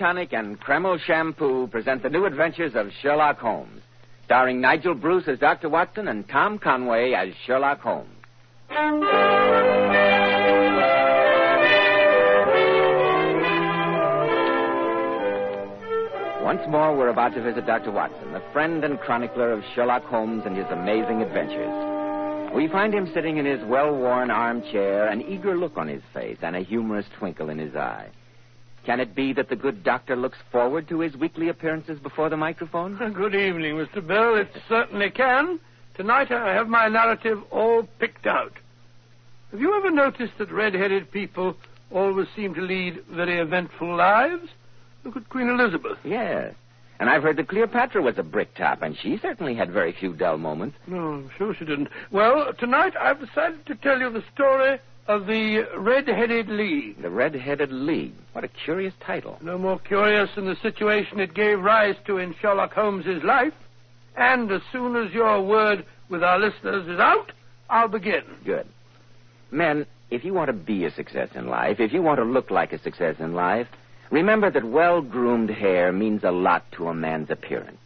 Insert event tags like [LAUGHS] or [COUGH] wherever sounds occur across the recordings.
Tonic and Kreml Shampoo present the new adventures of Sherlock Holmes, starring Nigel Bruce as Dr. Watson and Tom Conway as Sherlock Holmes. Once more, we're about to visit Dr. Watson, the friend and chronicler of Sherlock Holmes and his amazing adventures. We find him sitting in his well worn armchair, an eager look on his face and a humorous twinkle in his eye. Can it be that the good doctor looks forward to his weekly appearances before the microphone? [LAUGHS] Good evening, Mr. Bell. It certainly can. Tonight I have my narrative all picked out. Have you ever noticed that red-headed people always seem to lead very eventful lives? Look at Queen Elizabeth. Yes. And I've heard that Cleopatra was a brick top, and she certainly had very few dull moments. No, I'm sure she didn't. Well, tonight I've decided to tell you the story of the Red-Headed League. The Red-Headed League. What a curious title. No more curious than the situation it gave rise to in Sherlock Holmes's life. And as soon as your word with our listeners is out, I'll begin. Good. Men, if you want to be a success in life, if you want to look like a success in life, remember that well-groomed hair means a lot to a man's appearance.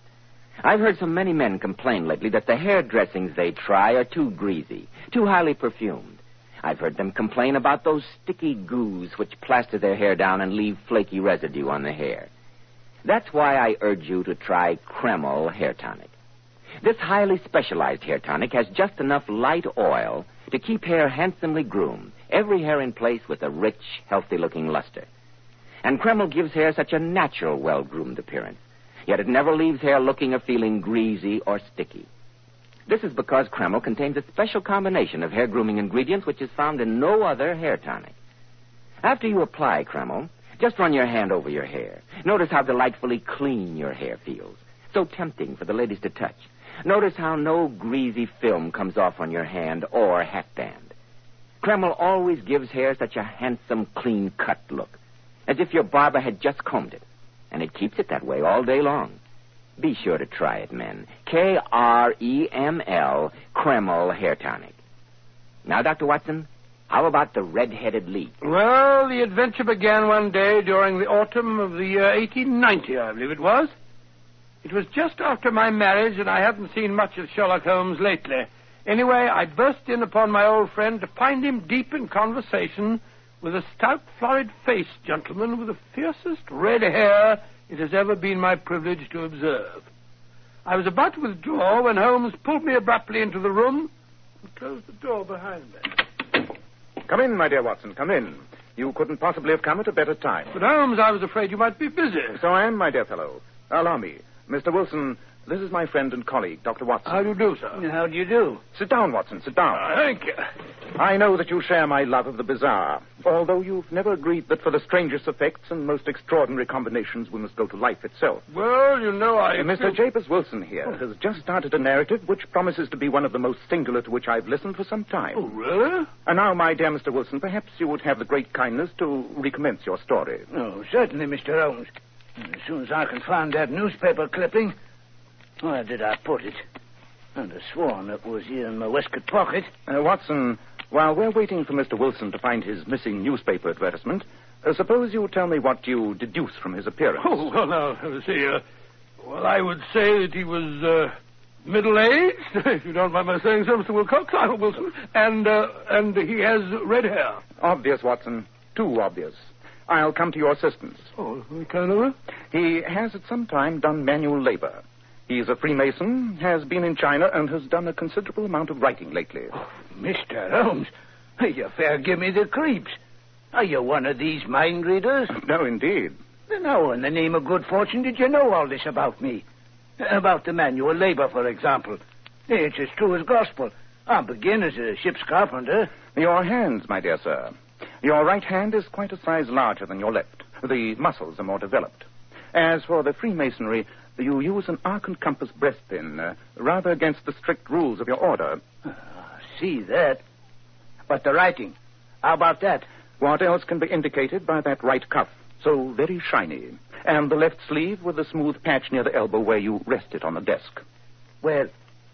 I've heard so many men complain lately that the hair dressings they try are too greasy, too highly perfumed. I've heard them complain about those sticky goos which plaster their hair down and leave flaky residue on the hair. That's why I urge you to try Kreml Hair Tonic. This highly specialized hair tonic has just enough light oil to keep hair handsomely groomed, every hair in place with a rich, healthy looking luster. And Kreml gives hair such a natural, well groomed appearance. Yet it never leaves hair looking or feeling greasy or sticky. This is because Kreml contains a special combination of hair grooming ingredients which is found in no other hair tonic. After you apply Kreml, just run your hand over your hair. Notice how delightfully clean your hair feels. So tempting for the ladies to touch. Notice how no greasy film comes off on your hand or hatband. Kreml always gives hair such a handsome, clean cut look, as if your barber had just combed it. And it keeps it that way all day long. Be sure to try it, men. K R E M L, Kreml Hair Tonic. Now, Dr. Watson, how about the Red-Headed League? Well, the adventure began one day during the autumn of the year 1890, I believe it was. It was just after my marriage, and I hadn't seen much of Sherlock Holmes lately. Anyway, I burst in upon my old friend to find him deep in conversation with a stout, florid-faced gentleman with the fiercest red hair it has ever been my privilege to observe. I was about to withdraw when Holmes pulled me abruptly into the room and closed the door behind me. Come in, my dear Watson, come in. You couldn't possibly have come at a better time. But, Holmes, I was afraid you might be busy. So I am, my dear fellow. Allow me. Mr. Wilson, this is my friend and colleague, Dr. Watson. How do you do, sir? How do you do? Sit down, Watson, sit down. Uh, thank you. I know that you share my love of the bizarre, although you've never agreed that for the strangest effects and most extraordinary combinations we must go to life itself. Well, you know, I... Uh, Mr. Jabez Wilson here has just started a narrative which promises to be one of the most singular to which I've listened for some time. Oh, really? And now, my dear Mr. Wilson, perhaps you would have the great kindness to recommence your story. Oh, certainly, Mr. Holmes. As soon as I can find that newspaper clipping. Where did I put it? I'd have sworn it was here in my waistcoat pocket. Uh, Watson, while we're waiting for Mr. Wilson to find his missing newspaper advertisement, uh, suppose you tell me what you deduce from his appearance. Oh, well, now, let's see. Uh, well, I would say that he was uh, middle-aged, [LAUGHS] if you don't mind my saying so, Mr. Wilcox, [LAUGHS] I'm Wilson, and, uh, and he has red hair. Obvious, Watson. Too obvious. I'll come to your assistance. Oh, of? He has at some time done manual labor. He's a Freemason, has been in China, and has done a considerable amount of writing lately. Mr. Holmes, you fair give me the creeps. Are you one of these mind readers? [LAUGHS] No, indeed. Then how in the name of good fortune did you know all this about me? About the manual labor, for example. It's as true as gospel. I begin as a ship's carpenter. Your hands, my dear sir. Your right hand is quite a size larger than your left. The muscles are more developed. As for the Freemasonry, you use an arc and compass breastpin, uh, rather against the strict rules of your order. See that. But the writing, how about that? What else can be indicated by that right cuff? So very shiny. And the left sleeve with the smooth patch near the elbow where you rest it on the desk. Well,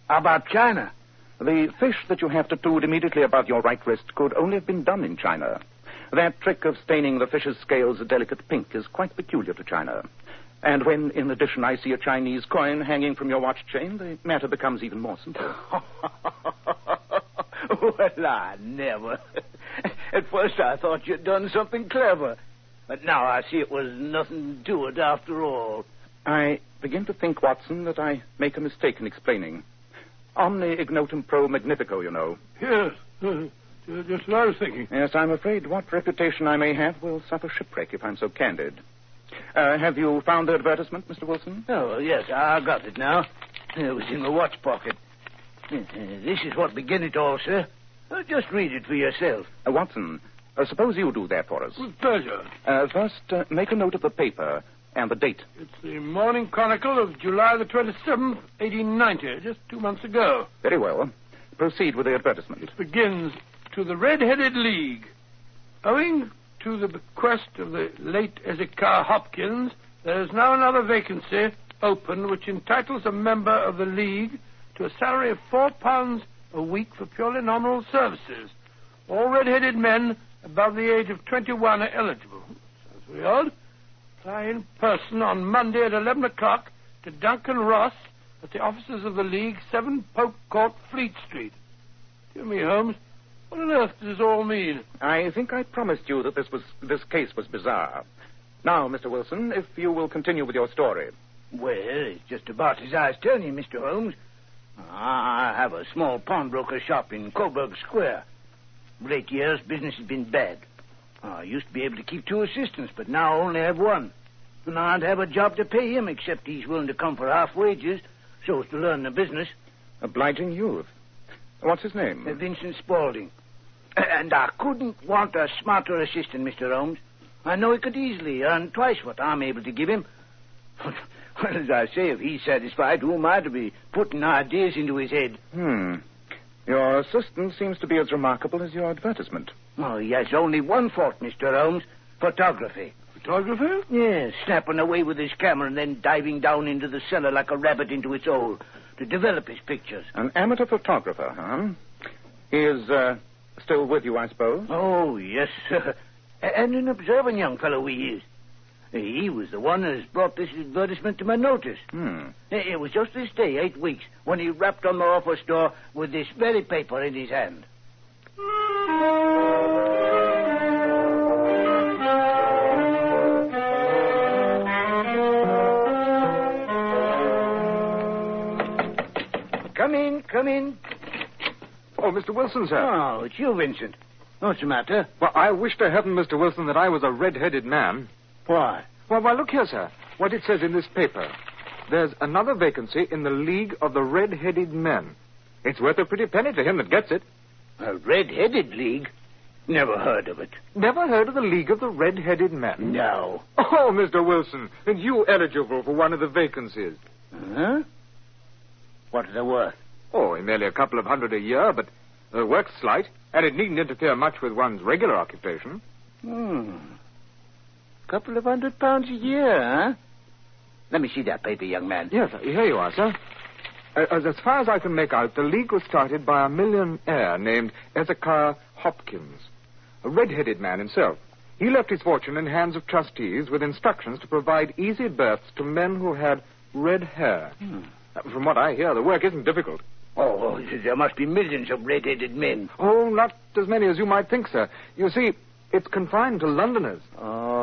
how about China? The fish that you have tattooed immediately above your right wrist could only have been done in China. That trick of staining the fish's scales a delicate pink is quite peculiar to China. And when, in addition, I see a Chinese coin hanging from your watch chain, the matter becomes even more simple. [LAUGHS] [LAUGHS] well, I never. At first I thought you'd done something clever. But now I see it was nothing to it after all. I begin to think, Watson, that I make a mistake in explaining. Omne ignotum pro magnifico, you know. Yes, uh, just what I was thinking. Yes, I'm afraid what reputation I may have will suffer shipwreck if I'm so candid. Uh, have you found the advertisement, Mr. Wilson? Oh, yes, I got it now. It was in my watch pocket. [LAUGHS] This is what began it all, sir. Uh, Just read it for yourself. Uh, Watson, uh, suppose you do that for us. With pleasure. Uh, first, uh, make a note of the paper and the date. It's the Morning Chronicle of July the 27th, 1890, just two months ago. Very well. Proceed with the advertisement. It begins to the Red-Headed League. Owing to the bequest of the late Ezekiah Hopkins, there is now another vacancy open which entitles a member of the League to a salary of four pounds a week for purely nominal services. All red-headed men above the age of 21 are eligible. Sounds very odd. Apply in person on Monday at 11 o'clock to Duncan Ross at the offices of the League, 7 Pope Court, Fleet Street. Dear me, Holmes, what on earth does this all mean? I think I promised you that this was this case was bizarre. Now, Mr. Wilson, if you will continue with your story. Well, it's just about as I was telling you, Mr. Holmes. I have a small pawnbroker shop in Coburg Square. Late years, business has been bad. I used to be able to keep two assistants, but now I only have one. And I don't have a job to pay him, except he's willing to come for half wages, so as to learn the business. Obliging youth. What's his name? Uh, Vincent Spaulding. [CLEARS THROAT] And I couldn't want a smarter assistant, Mr. Holmes. I know he could easily earn twice what I'm able to give him. [LAUGHS] well, as I say, if he's satisfied, who am I to be putting ideas into his head? Hmm. Your assistant seems to be as remarkable as your advertisement. Oh, he has only one fault, Mr. Holmes. Photography. Photographer? Yes, snapping away with his camera and then diving down into the cellar like a rabbit into its hole to develop his pictures. An amateur photographer, huh? He is uh, still with you, I suppose. Oh, yes, sir. And an observant young fellow he is. He was the one that has brought this advertisement to my notice. Hmm. It was just this day, eight weeks, when he rapped on the office door with this very paper in his hand. Come in, come in. Oh, Mr. Wilson, sir. Oh, it's you, Vincent. What's the matter? Well, I wish to heaven, Mr. Wilson, that I was a red-headed man. Why? Well, well, look here, sir. What it says in this paper. There's another vacancy in the League of the Red-Headed Men. It's worth a pretty penny to him that gets it. A red-headed league? Never heard of it. Never heard of the League of the Red-Headed Men? No. Oh, Mr. Wilson, and you eligible for one of the vacancies. Huh? What are they worth? Oh, merely a couple of hundred a year, but the work's slight, and it needn't interfere much with one's regular occupation. Hmm. Couple of hundred pounds a year, huh? Let me see that paper, young man. Yes, sir. Here you are, sir. Uh, as, as far as I can make out, the league was started by a millionaire named Ezekiah Hopkins, a red-headed man himself. He left his fortune in hands of trustees with instructions to provide easy berths to men who had red hair. Uh, From what I hear, the work isn't difficult. Oh, there must be millions of red-headed men. Oh, not as many as you might think, sir. You see, it's confined to Londoners. Oh.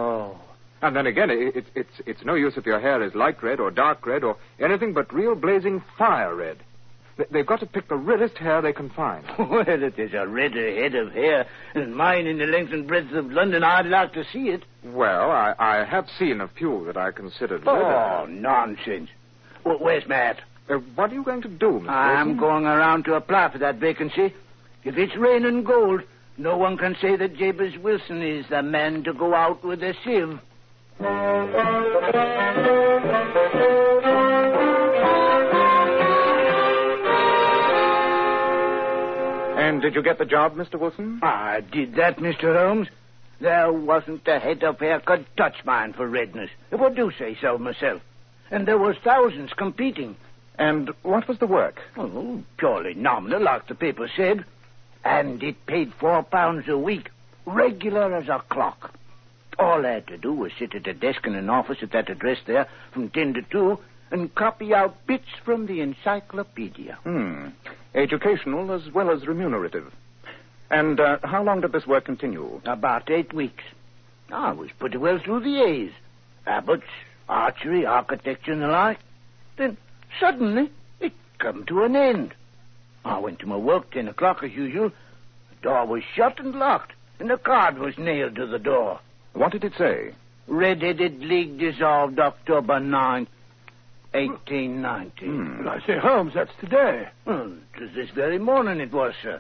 And then again, it, it, it's it's no use if your hair is light red or dark red or anything but real blazing fire red. They- They've got to pick the reddest hair they can find. [LAUGHS] well, if there's a redder head of hair than mine in the length and breadth of London, I'd like to see it. Well, I, I have seen a few that I considered Oh, redder. nonsense. Well, where's Matt? Uh, what are you going to do, Mr. I'm Wilson? going around to apply for that vacancy. If it's rain and gold, no one can say that Jabez Wilson is the man to go out with a sieve. And did you get the job, Mr. Wilson? I did that, Mr. Holmes. There wasn't a head of hair could touch mine for redness, if I do say so myself. And there was thousands competing. And what was the work? Oh, purely nominal, like the paper said. And it paid four pounds a week, regular as a clock. All I had to do was sit at a desk in an office at that address there from ten to two and copy out bits from the encyclopedia. Hmm. Educational as well as remunerative. And uh, how long did this work continue? About eight weeks. I was pretty well through the A's. Abbots, archery, architecture, and the like. Then suddenly it come to an end. I went to my work ten o'clock as usual. The door was shut and locked, and a card was nailed to the door. What did it say? Red-Headed League dissolved October 9, 1890. Hmm. Well, I say, Holmes, that's today. Well, it was this very morning it was, sir.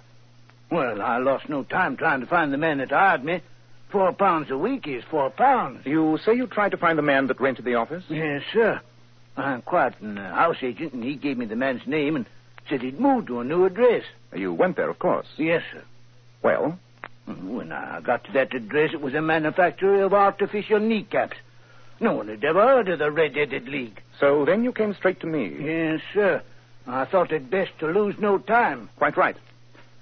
Well, I lost no time trying to find the man that hired me. Four pounds a week is four pounds. You say you tried to find the man that rented the office? Yes, sir. I inquired from the house agent, and he gave me the man's name and said he'd moved to a new address. You went there, of course. Yes, sir. Well, When I got to that address, it was a manufacturer of artificial kneecaps. No one had ever heard of the Red-Headed League. so then you came straight to me. Yes, sir. I thought it best to lose no time. Quite right.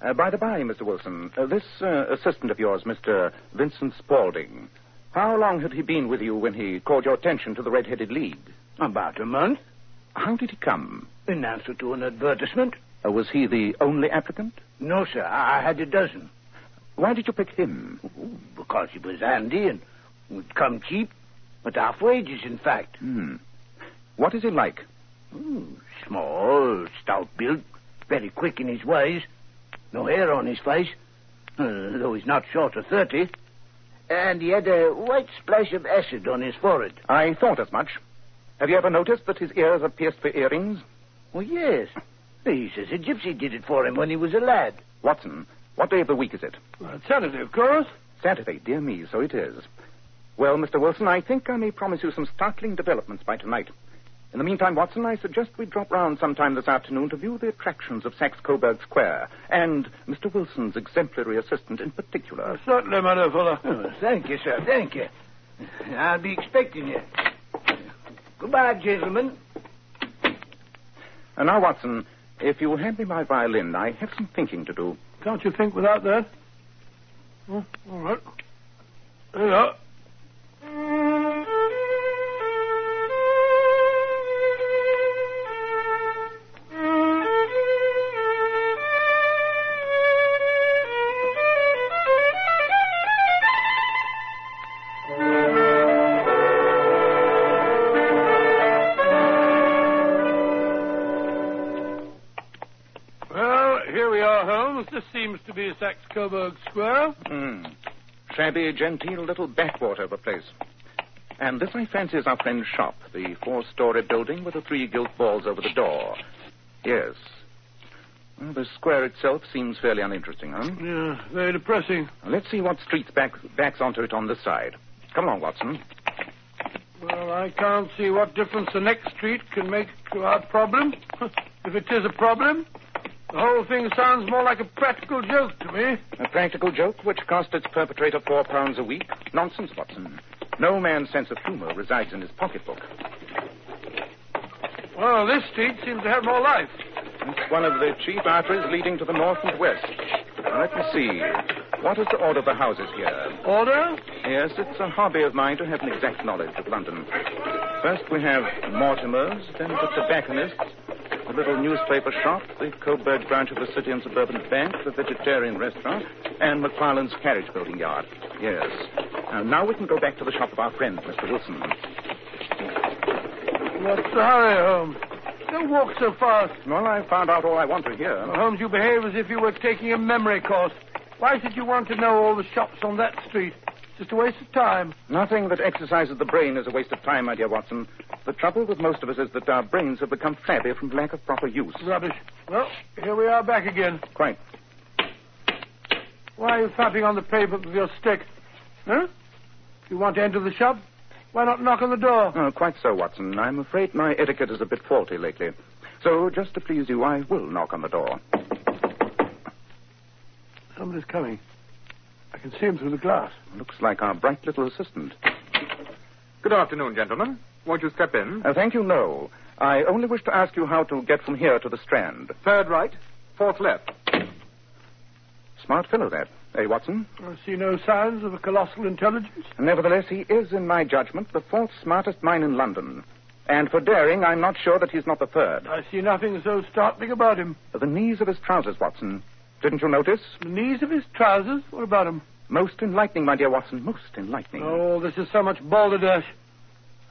Uh, by the by, Mr. Wilson, uh, this uh, assistant of yours, Mr. Vincent Spaulding, how long had he been with you when he called your attention to the Red-Headed League? About a month, How did he come? in answer to an advertisement. Uh, was he the only applicant? No, sir. I I had a dozen. Why did you pick him? Because he was handy and would come cheap, at half wages, in fact. Hmm. What is he like? Ooh, small, stout built, very quick in his ways. No hair on his face, uh, [LAUGHS] though he's not short of thirty. And he had a white splash of acid on his forehead. I thought as much. Have you ever noticed that his ears are pierced for earrings? Oh, yes. He says a gypsy did it for him when he was a lad. Watson, what day of the week is it? Well, it's Saturday, of course. Saturday, dear me, so it is. Well, Mr. Wilson, I think I may promise you some startling developments by tonight. In the meantime, Watson, I suggest we drop round sometime this afternoon to view the attractions of Saxe Coburg Square, and Mr. Wilson's exemplary assistant in particular. Uh, certainly, my dear fellow. Oh, [LAUGHS] thank you, sir. Thank you. I'll be expecting you. Goodbye, gentlemen. And now, Watson, if you will hand me my violin, I have some thinking to do. Can't you think without that? Oh, all right. There you are. To be Saxe Coburg Square. Hmm. Shabby, genteel little backwater of a place. And this, I fancy, is our friend's shop, the four-story building with the three gilt balls over the door. Yes. Well, the square itself seems fairly uninteresting, huh? Yeah, very depressing. Let's see what streets back, backs onto it on this side. Come along, Watson. Well, I can't see what difference the next street can make to our problem. [LAUGHS] if it is a problem, the whole thing sounds more like a practical joke to me. A practical joke which cost its perpetrator four pounds a week? Nonsense, Watson. No man's sense of humor resides in his pocketbook. Well, this street seems to have more life. It's one of the chief arteries leading to the north and west. Now, let me see. What is the order of the houses here? Order? Yes, it's a hobby of mine to have an exact knowledge of London. First we have Mortimer's, then the tobacconist's, the little newspaper shop, the Coburg branch of the City and Suburban Bank, the vegetarian restaurant, and McFarland's carriage building yard. Yes. Uh, now we can go back to the shop of our friend, Mr. Wilson. What's the hurry, Holmes? Don't walk so fast. Well, I found out all I want to hear. Holmes, you behave as if you were taking a memory course. Why should you want to know all the shops on that street? Just a waste of time. Nothing that exercises the brain is a waste of time, my dear Watson. The trouble with most of us is that our brains have become flabby from lack of proper use. Rubbish. Well, here we are back again. Quite. Why are you tapping on the pavement with your stick? Huh? You want to enter the shop, why not knock on the door? Oh, quite so, Watson. I'm afraid my etiquette is a bit faulty lately. So, just to please you, I will knock on the door. Somebody's coming. I can see him through the glass. Looks like our bright little assistant. Good afternoon, gentlemen. Won't you step in? Uh, thank you, no. I only wish to ask you how to get from here to the Strand. Third right, fourth left. Smart fellow, that. Eh, Watson? I see no signs of a colossal intelligence. Nevertheless, he is, in my judgment, the fourth smartest mind in London. And for daring, I'm not sure that he's not the third. I see nothing so startling about him. The knees of his trousers, Watson. Didn't you notice? The knees of his trousers? What about him? Most enlightening, my dear Watson. Most enlightening. Oh, this is so much balderdash.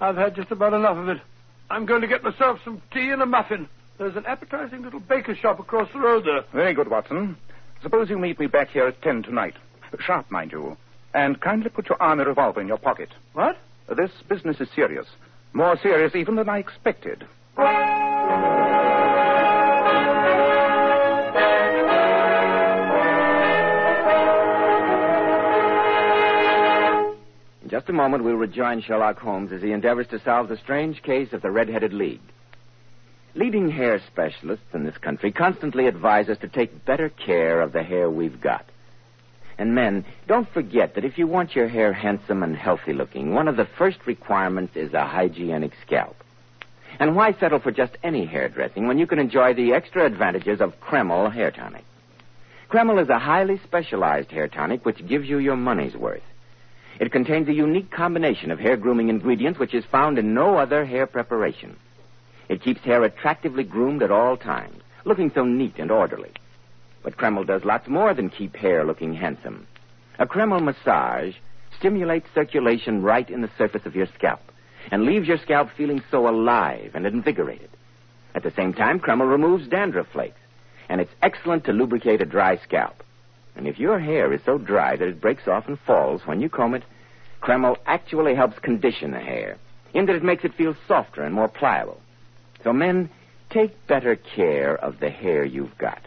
I've had just about enough of it. I'm going to get myself some tea and a muffin. There's an appetizing little baker shop across the road there. Very good, Watson. Suppose you meet me back here at ten tonight. Sharp, mind you. And kindly put your army revolver in your pocket. What? This business is serious. More serious even than I expected. Just a moment, we'll rejoin Sherlock Holmes as he endeavors to solve the strange case of the Red-Headed League. Leading hair specialists in this country constantly advise us to take better care of the hair we've got. And men, don't forget that if you want your hair handsome and healthy looking, one of the first requirements is a hygienic scalp. And why settle for just any hairdressing when you can enjoy the extra advantages of Kreml hair tonic? Kreml is a highly specialized hair tonic which gives you your money's worth. It contains a unique combination of hair grooming ingredients which is found in no other hair preparation. It keeps hair attractively groomed at all times, looking so neat and orderly. But Kreml does lots more than keep hair looking handsome. A Kreml massage stimulates circulation right in the surface of your scalp and leaves your scalp feeling so alive and invigorated. At the same time, Kreml removes dandruff flakes, and it's excellent to lubricate a dry scalp. And if your hair is so dry that it breaks off and falls when you comb it, Kreml actually helps condition the hair, in that it makes it feel softer and more pliable. So, men, take better care of the hair you've got.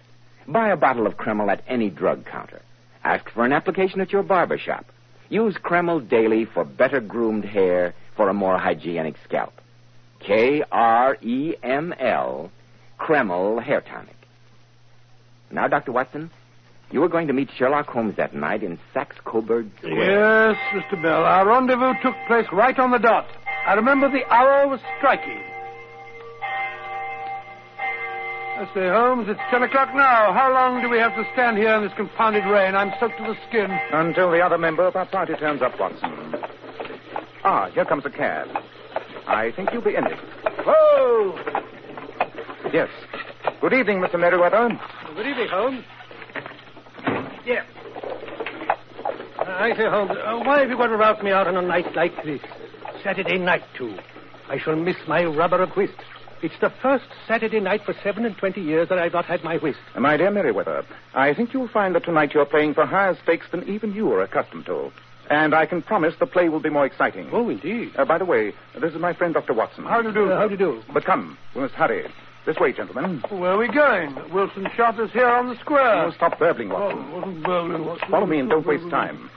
Buy a bottle of Kreml at any drug counter. Ask for an application at your barber shop. Use Kreml daily for better groomed hair for a more hygienic scalp. K R E M L, Kreml Hair Tonic. Now, Dr. Watson, you were going to meet Sherlock Holmes that night in Saxe Coburg Square. Yes, Mr. Bell. Our rendezvous took place right on the dot. I remember the hour was striking. I say, Holmes, it's ten o'clock now. How long do we have to stand here in this confounded rain? I'm soaked to the skin. Until the other member of our party turns up, Watson. Ah, here comes a cab. I think you'll be in it. Whoa! Yes. Good evening, Mr. Merriweather. Good evening, Holmes. Yeah. I say, Holmes, uh, why have you got to rout me out on a night like this? Saturday night, too. I shall miss my rubber of whist. It's the first Saturday night for seven and twenty years that I've not had my whist. My dear Merriweather, I think you'll find that tonight you're playing for higher stakes than even you are accustomed to. And I can promise the play will be more exciting. Oh, indeed. Uh, by the way, this is my friend Dr. Watson. How do you do? Uh, how do you do? But come, we must hurry. This way, gentlemen. Where are we going? Wilson shop is here on the square. Oh, stop babbling, Watson. Oh, wasn't Berlin, Watson. Follow me and don't waste time.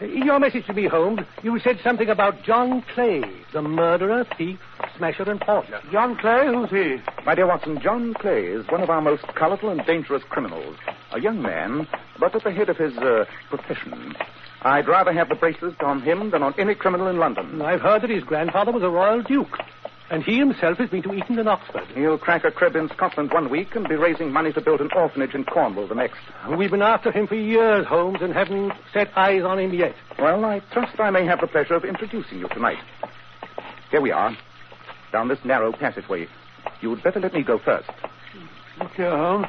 In your message to me, Holmes, you said something about John Clay, the murderer, thief, smasher, and forger. John Clay, who's he? My dear Watson, John Clay is one of our most colorful and dangerous criminals. A young man, but at the head of his uh, profession. I'd rather have the bracelets on him than on any criminal in London. I've heard that his grandfather was a royal duke, and he himself has been to Eton and Oxford. He'll crack a crib in Scotland one week and be raising money to build an orphanage in Cornwall the next. We've been after him for years, Holmes, and haven't set eyes on him yet. Well, I trust I may have the pleasure of introducing you tonight. Here we are, down this narrow passageway. You'd better let me go first. Look here, Holmes.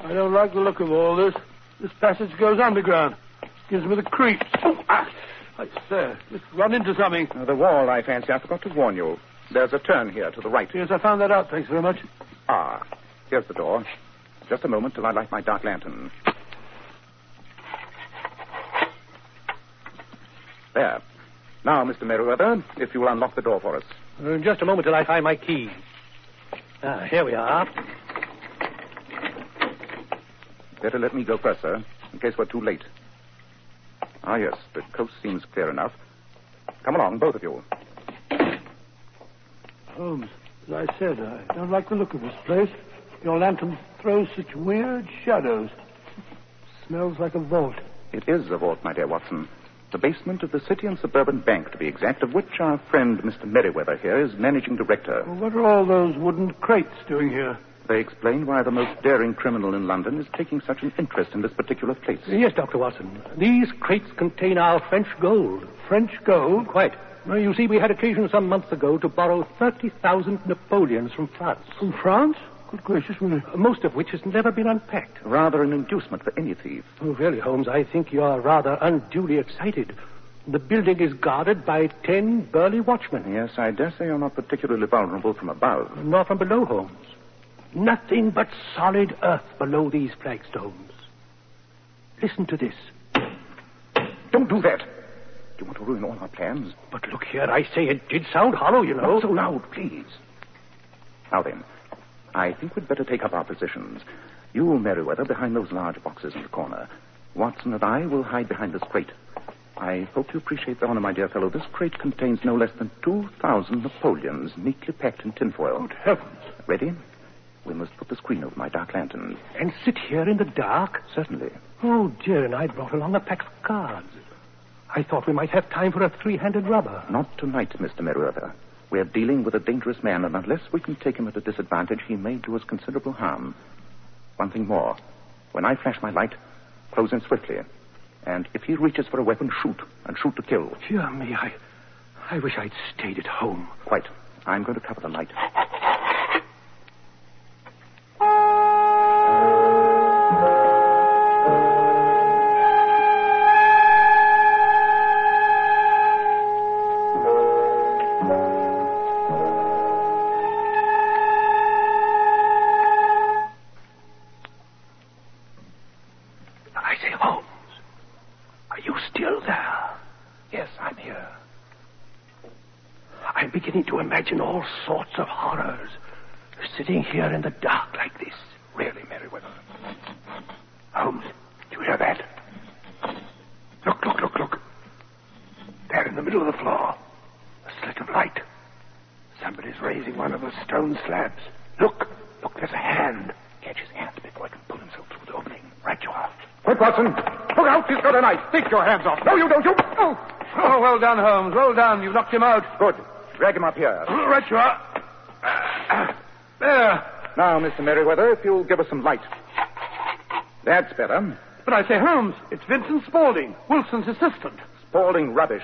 I don't like the look of all this. This passage goes underground. Gives me the creeps. Oh, ah, I say, just run into something. Uh, the wall, I fancy. I forgot to warn you. There's a turn here to the right. Yes, I found that out. Thanks very much. Ah, here's the door. Just a moment till I light my dark lantern. There. Now, Mr. Merriweather, if you will unlock the door for us. Uh, just a moment till I find my key. Ah, here we are. Better let me go first, sir, in case we're too late. Ah, yes, the coast seems clear enough. Come along, both of you. Holmes, as I said, I don't like the look of this place. Your lantern throws such weird shadows. Smells like a vault. It is a vault, my dear Watson. The basement of the City and Suburban Bank, to be exact, of which our friend Mr. Merriweather here is managing director. Well, what are all those wooden crates doing here? They explain why the most daring criminal in London is taking such an interest in this particular place. Yes, Dr. Watson. These crates contain our French gold. French gold? Quite. Well, you see, we had occasion some months ago to borrow 30,000 Napoleons from France. From France? Good gracious me. Uh, most of which has never been unpacked. Rather an inducement for any thief. Oh, really, Holmes, I think you're rather unduly excited. The building is guarded by ten burly watchmen. Yes, I dare say you're not particularly vulnerable from above. Nor from below, Holmes. Nothing but solid earth below these flagstones. Listen to this. Don't do that. You want to ruin all our plans? But look here, I say it did sound hollow, you know. Not so loud, please. Now then, I think we'd better take up our positions. You, Merriweather, behind those large boxes in the corner. Watson and I will hide behind this crate. I hope you appreciate the honor, my dear fellow. This crate contains no less than 2,000 Napoleons neatly packed in tinfoil. Good heavens. Ready? We must put the screen over my dark lantern. And sit here in the dark? Certainly. Oh, dear, and I brought along a pack of cards. I thought we might have time for a three-handed rubber. Not tonight, Mr. Merriweather. We are dealing with a dangerous man, and unless we can take him at a disadvantage, he may do us considerable harm. One thing more. When I flash my light, close in swiftly. And if he reaches for a weapon, shoot, and shoot to kill. Dear me, I, I wish I'd stayed at home. Quite. I'm going to cover the light. Sorts of horrors. Sitting here in the dark like this. Really, Merriweather. Holmes, do you hear that? Look, look, look, look. There in the middle of the floor. A slit of light. Somebody's raising one of the stone slabs. Look, look, there's a hand. Catch his hand before he can pull himself through the opening. Right you are. Quick, Watson. Look out, he's got a knife. Take your hands off. No, you don't. You. Oh. Oh, well done, Holmes. Well done. You've knocked him out. Good. Drag him up here. Right you are. There. Now, Mr. Merriweather, if you'll give us some light. That's better. But I say, Holmes, it's Vincent Spaulding, Wilson's assistant. Spaulding rubbish.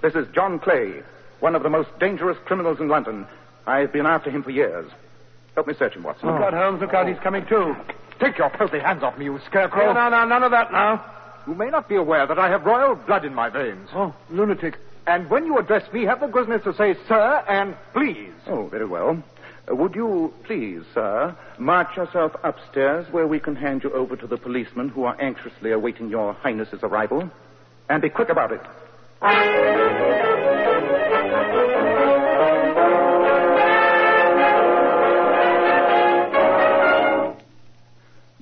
This is John Clay, one of the most dangerous criminals in London. I've been after him for years. Help me search him, Watson. Look out, Holmes. Look out. He's coming too. Take your filthy hands off me, you scarecrow. No, no, no. None of that now. You may not be aware that I have royal blood in my veins. Oh, lunatic. And when you address me, have the goodness to say sir and please. Oh, very well. Uh, would you please, sir, march yourself upstairs where we can hand you over to the policemen who are anxiously awaiting your highness's arrival? And be quick about it.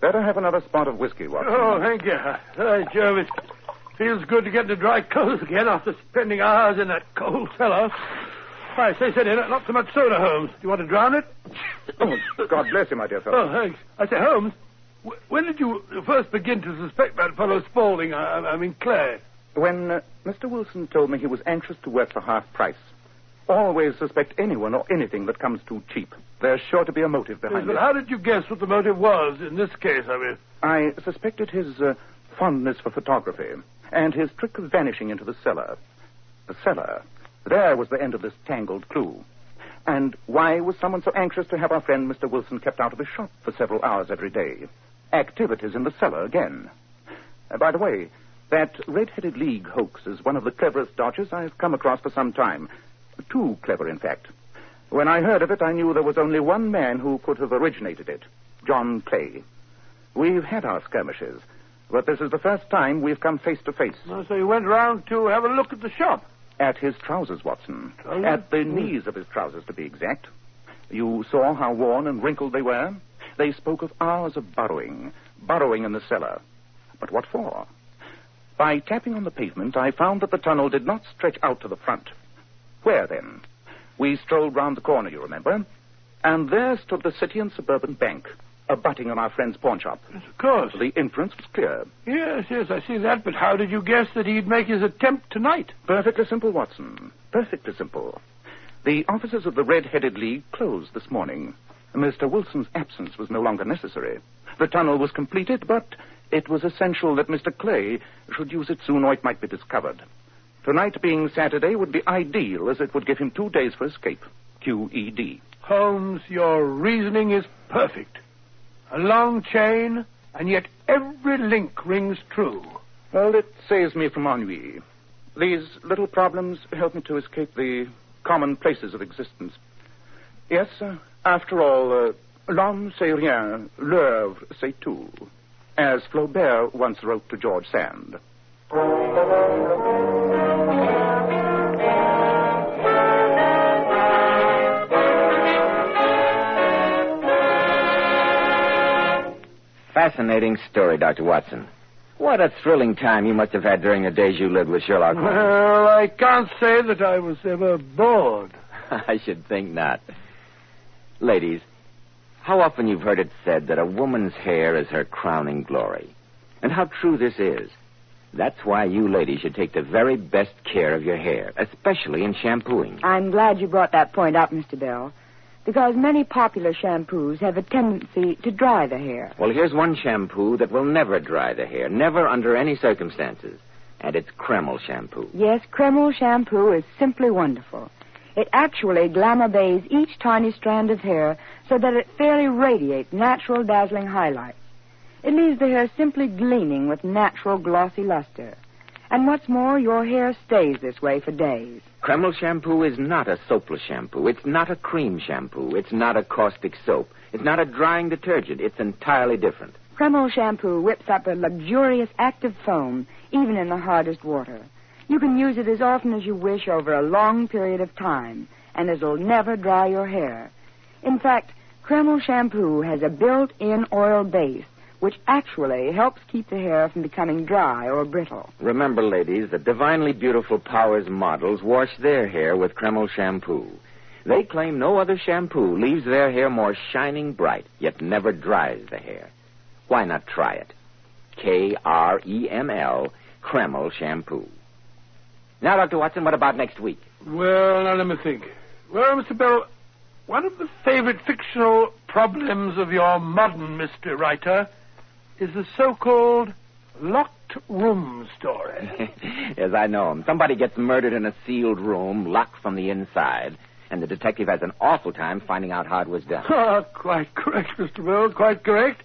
Better have another spot of whiskey, Watson. Oh, thank you. Hey, Joe, it feels good to get into dry clothes again after spending hours in that cold cellar. I say, sit in it. Not so much soda, Holmes. Do you want to drown it? [COUGHS] Oh, God bless you, my dear fellow. Oh, thanks. I say, Holmes, wh- when did you first begin to suspect that fellow Spaulding, I, I mean Clay? When uh, Mr. Wilson told me he was anxious to work for half price, always suspect anyone or anything that comes too cheap. There's sure to be a motive behind but it. how did you guess what the motive was in this case, I mean? I suspected his uh, fondness for photography and his trick of vanishing into the cellar. The cellar. There was the end of this tangled clue. And why was someone so anxious to have our friend Mr. Wilson kept out of his shop for several hours every day? Activities in the cellar again. Uh, by the way, that Red-Headed League hoax is one of the cleverest dodges I've come across for some time. Too clever, in fact. When I heard of it, I knew there was only one man who could have originated it John Clay. We've had our skirmishes, but this is the first time we've come face to face. So you went round to have a look at the shop? At his trousers, Watson. Trousers? At the hmm. knees of his trousers, to be exact. You saw how worn and wrinkled they were? They spoke of hours of burrowing, burrowing in the cellar. But what for? By tapping on the pavement, I found that the tunnel did not stretch out to the front. Where then? We strolled round the corner, you remember, and there stood the City and Suburban Bank, abutting on our friend's pawn shop. Yes, of course. The inference was clear. Yes, yes, I see that. But how did you guess that he'd make his attempt tonight? Perfectly simple, Watson. Perfectly simple. The offices of the Red Headed League closed this morning. Mr. Wilson's absence was no longer necessary. The tunnel was completed, but it was essential that Mr. Clay should use it soon or it might be discovered. Tonight being Saturday would be ideal, as it would give him two days for escape. QED. Holmes, your reasoning is perfect. A long chain, and yet every link rings true. Well, it saves me from ennui. These little problems help me to escape the commonplaces of existence. Yes, uh, after all, uh, l'homme c'est rien, l'œuvre c'est tout, as Flaubert once wrote to George Sand. Fascinating story, Dr. Watson. What a thrilling time you must have had during the days you lived with Sherlock Holmes. Well, I can't say that I was ever bored. [LAUGHS] I should think not. Ladies, how often you've heard it said that a woman's hair is her crowning glory. And how true this is. That's why you ladies should take the very best care of your hair, especially in shampooing. I'm glad you brought that point up, Mr. Bell, because many popular shampoos have a tendency to dry the hair. Well, here's one shampoo that will never dry the hair, never under any circumstances. And it's Kreml shampoo. Yes, Kreml shampoo is simply wonderful. It actually glamour bathes each tiny strand of hair so that it fairly radiates natural dazzling highlights. It leaves the hair simply gleaming with natural glossy luster. And what's more, your hair stays this way for days. Kreml shampoo is not a soapless shampoo. It's not a cream shampoo. It's not a caustic soap. It's not a drying detergent. It's entirely different. Kreml shampoo whips up a luxurious active foam even in the hardest water. You can use it as often as you wish over a long period of time, and it'll never dry your hair. In fact, Kreml shampoo has a built-in oil base which actually helps keep the hair from becoming dry or brittle. Remember, ladies, that divinely beautiful Powers models wash their hair with Kreml shampoo. They claim no other shampoo leaves their hair more shining bright, yet never dries the hair. Why not try it? K R E M L, Kreml shampoo. Now, Dr. Watson, what about next week? Well, now let me think. Well, Mr. Bell, one of the favorite fictional problems of your modern mystery Writer is the so-called locked room story. [LAUGHS] yes, I know him. Somebody gets murdered in a sealed room, locked from the inside, and the detective has an awful time finding out how it was done. [LAUGHS] Ah, quite correct, Mr. Bell, quite correct.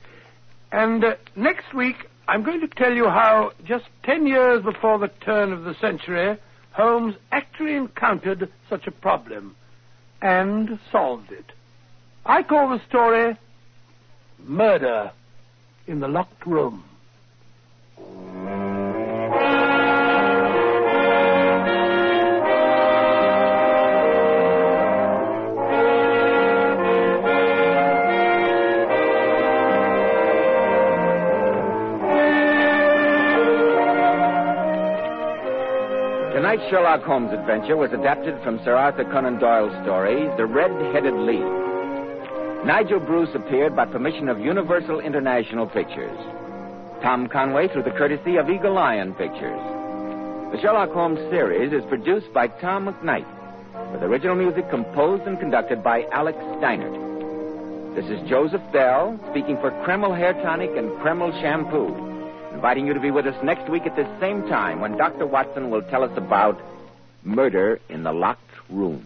And uh, next week, I'm going to tell you how, just ten years before the turn of the century, Holmes actually encountered such a problem and solved it. I call the story Murder in the Locked Room. Tonight's Sherlock Holmes adventure was adapted from Sir Arthur Conan Doyle's story, The Red-Headed League. Nigel Bruce appeared by permission of Universal International Pictures. Tom Conway through the courtesy of Eagle Lion Pictures. The Sherlock Holmes series is produced by Tom McKnight, with original music composed and conducted by Alex Steinert. This is Joseph Bell speaking for Kreml Hair Tonic and Kreml Shampoo inviting you to be with us next week at this same time when Dr. Watson will tell us about murder in the locked room.